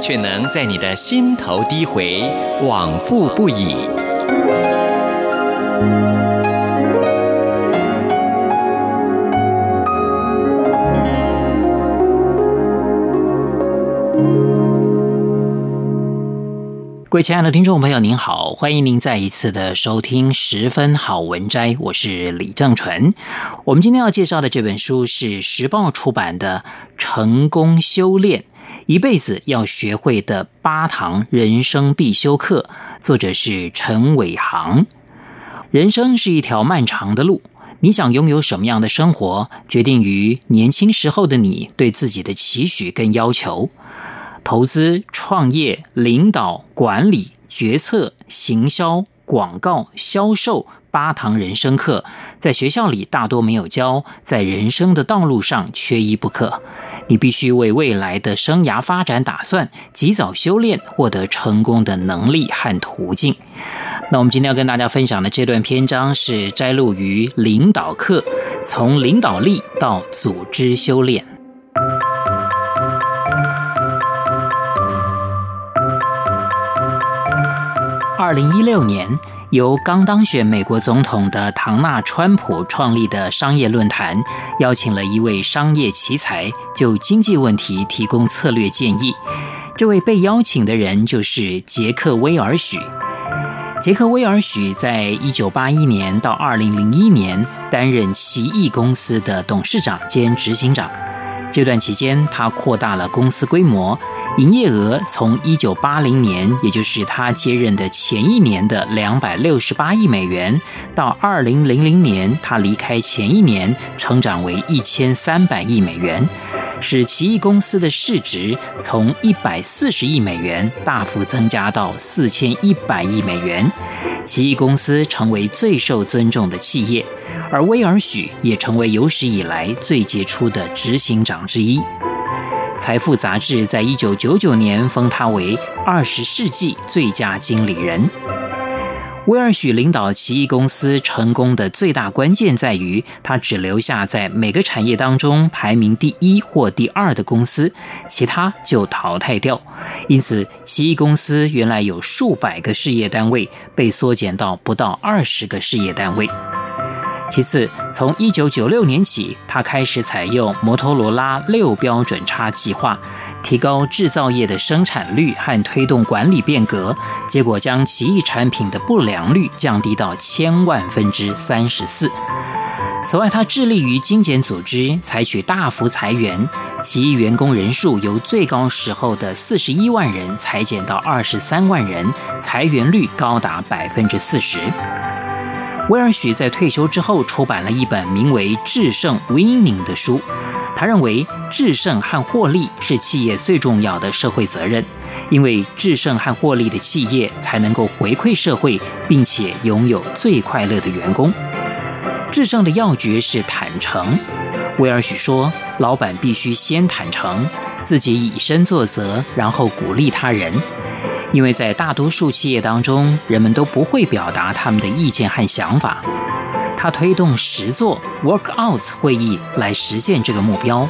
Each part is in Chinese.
却能在你的心头低回，往复不已。各位亲爱的听众朋友，您好，欢迎您再一次的收听《十分好文摘》，我是李正淳。我们今天要介绍的这本书是时报出版的《成功修炼：一辈子要学会的八堂人生必修课》，作者是陈伟航。人生是一条漫长的路，你想拥有什么样的生活，决定于年轻时候的你对自己的期许跟要求。投资、创业、领导、管理、决策、行销、广告、销售，八堂人生课，在学校里大多没有教，在人生的道路上缺一不可。你必须为未来的生涯发展打算，及早修炼，获得成功的能力和途径。那我们今天要跟大家分享的这段篇章是摘录于《领导课》，从领导力到组织修炼。二零一六年，由刚当选美国总统的唐纳·川普创立的商业论坛，邀请了一位商业奇才，就经济问题提供策略建议。这位被邀请的人就是杰克·威尔许。杰克·威尔许在一九八一年到二零零一年担任奇异公司的董事长兼执行长。这段期间，他扩大了公司规模，营业额从一九八零年，也就是他接任的前一年的两百六十八亿美元，到二零零零年他离开前一年，成长为一千三百亿美元，使奇异公司的市值从一百四十亿美元大幅增加到四千一百亿美元，奇异公司成为最受尊重的企业。而威尔许也成为有史以来最杰出的执行长之一。财富杂志在一九九九年封他为二十世纪最佳经理人。威尔许领导奇异公司成功的最大关键在于，他只留下在每个产业当中排名第一或第二的公司，其他就淘汰掉。因此，奇异公司原来有数百个事业单位，被缩减到不到二十个事业单位。其次，从一九九六年起，他开始采用摩托罗拉六标准差计划，提高制造业的生产率和推动管理变革，结果将奇异产品的不良率降低到千万分之三十四。此外，他致力于精简组织，采取大幅裁员，奇异员工人数由最高时候的四十一万人裁减到二十三万人，裁员率高达百分之四十。威尔许在退休之后出版了一本名为《制胜 Winning》的书。他认为，制胜和获利是企业最重要的社会责任，因为制胜和获利的企业才能够回馈社会，并且拥有最快乐的员工。制胜的要诀是坦诚。威尔许说，老板必须先坦诚，自己以身作则，然后鼓励他人。因为在大多数企业当中，人们都不会表达他们的意见和想法。他推动十座 （workouts） 会议来实现这个目标。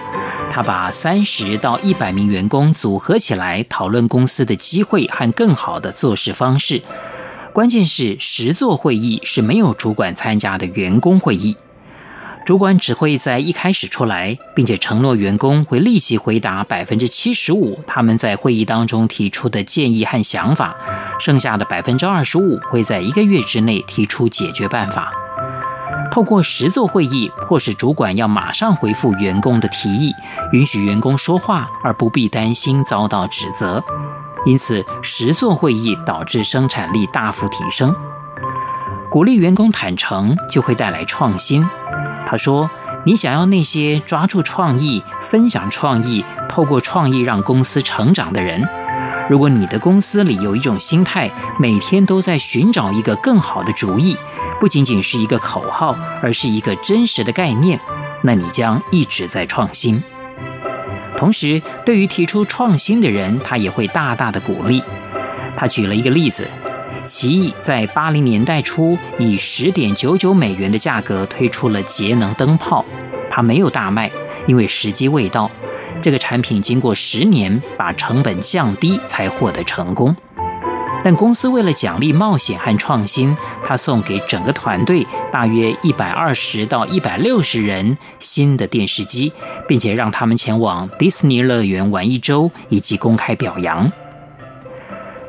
他把三十到一百名员工组合起来讨论公司的机会和更好的做事方式。关键是十座会议是没有主管参加的员工会议。主管只会在一开始出来，并且承诺员工会立即回答百分之七十五他们在会议当中提出的建议和想法，剩下的百分之二十五会在一个月之内提出解决办法。透过实作会议，迫使主管要马上回复员工的提议，允许员工说话，而不必担心遭到指责。因此，实作会议导致生产力大幅提升。鼓励员工坦诚，就会带来创新。他说：“你想要那些抓住创意、分享创意、透过创意让公司成长的人，如果你的公司里有一种心态，每天都在寻找一个更好的主意，不仅仅是一个口号，而是一个真实的概念，那你将一直在创新。同时，对于提出创新的人，他也会大大的鼓励。他举了一个例子：奇异在八零年代初以十点九九美元的价格推出了节能灯泡，它没有大卖，因为时机未到。这个产品经过十年把成本降低，才获得成功。但公司为了奖励冒险和创新，他送给整个团队大约一百二十到一百六十人新的电视机，并且让他们前往迪士尼乐园玩一周，以及公开表扬。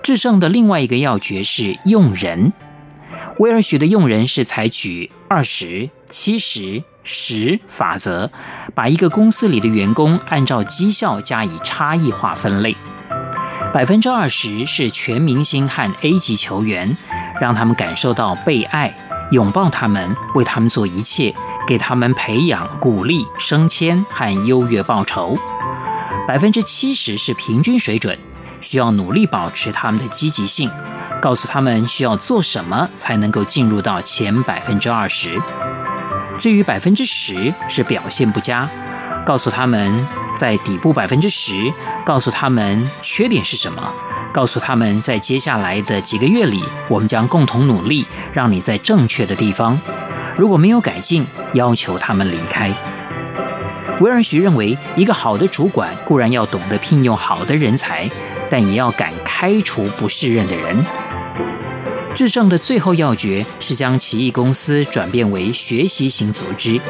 制胜的另外一个要诀是用人。威尔许的用人是采取二十、七十、十法则，把一个公司里的员工按照绩效加以差异化分类。百分之二十是全明星和 A 级球员，让他们感受到被爱，拥抱他们，为他们做一切，给他们培养、鼓励、升迁和优越报酬。百分之七十是平均水准，需要努力保持他们的积极性，告诉他们需要做什么才能够进入到前百分之二十。至于百分之十是表现不佳，告诉他们。在底部百分之十，告诉他们缺点是什么，告诉他们在接下来的几个月里，我们将共同努力，让你在正确的地方。如果没有改进，要求他们离开。威尔许认为，一个好的主管固然要懂得聘用好的人才，但也要敢开除不适任的人。制胜的最后要诀是将奇异公司转变为学习型组织。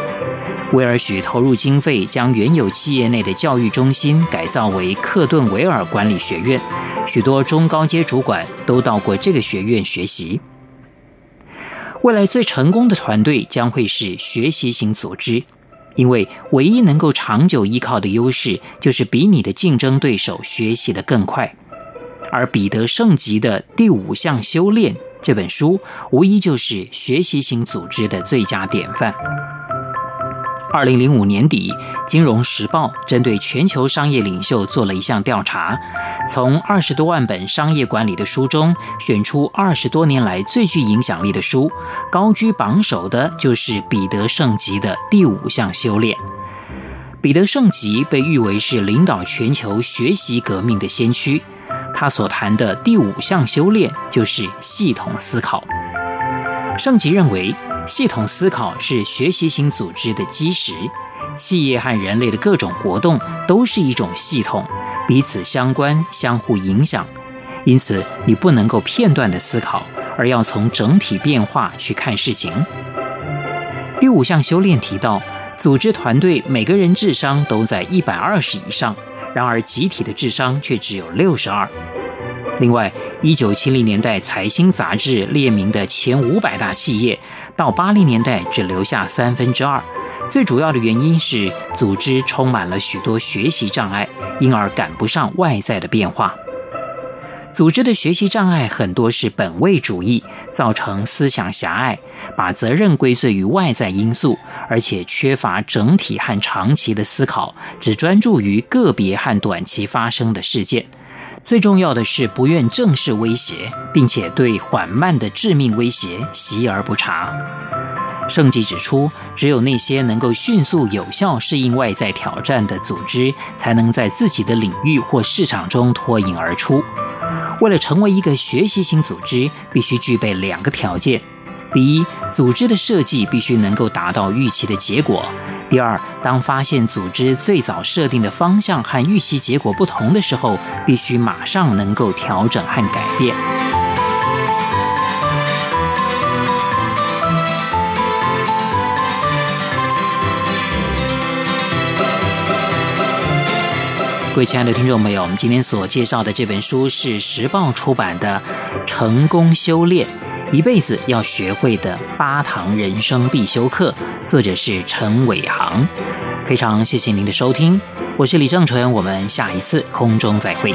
威尔许投入经费，将原有企业内的教育中心改造为克顿维尔管理学院，许多中高阶主管都到过这个学院学习。未来最成功的团队将会是学习型组织，因为唯一能够长久依靠的优势就是比你的竞争对手学习的更快。而彼得圣吉的第五项修炼这本书，无疑就是学习型组织的最佳典范。二零零五年底，《金融时报》针对全球商业领袖做了一项调查，从二十多万本商业管理的书中选出二十多年来最具影响力的书，高居榜首的就是彼得圣吉的第五项修炼。彼得圣吉被誉为是领导全球学习革命的先驱，他所谈的第五项修炼就是系统思考。圣吉认为，系统思考是学习型组织的基石，企业和人类的各种活动都是一种系统，彼此相关、相互影响。因此，你不能够片段的思考，而要从整体变化去看事情。第五项修炼提到，组织团队每个人智商都在一百二十以上，然而集体的智商却只有六十二。另外，一九七零年代财新杂志列明的前五百大企业，到八零年代只留下三分之二。最主要的原因是组织充满了许多学习障碍，因而赶不上外在的变化。组织的学习障碍很多是本位主义，造成思想狭隘，把责任归罪于外在因素，而且缺乏整体和长期的思考，只专注于个别和短期发生的事件。最重要的是不愿正视威胁，并且对缓慢的致命威胁习而不察。圣吉指出，只有那些能够迅速有效适应外在挑战的组织，才能在自己的领域或市场中脱颖而出。为了成为一个学习型组织，必须具备两个条件。第一，组织的设计必须能够达到预期的结果。第二，当发现组织最早设定的方向和预期结果不同的时候，必须马上能够调整和改变。各位亲爱的听众朋友，我们今天所介绍的这本书是时报出版的《成功修炼》。一辈子要学会的八堂人生必修课，作者是陈伟航。非常谢谢您的收听，我是李正淳，我们下一次空中再会。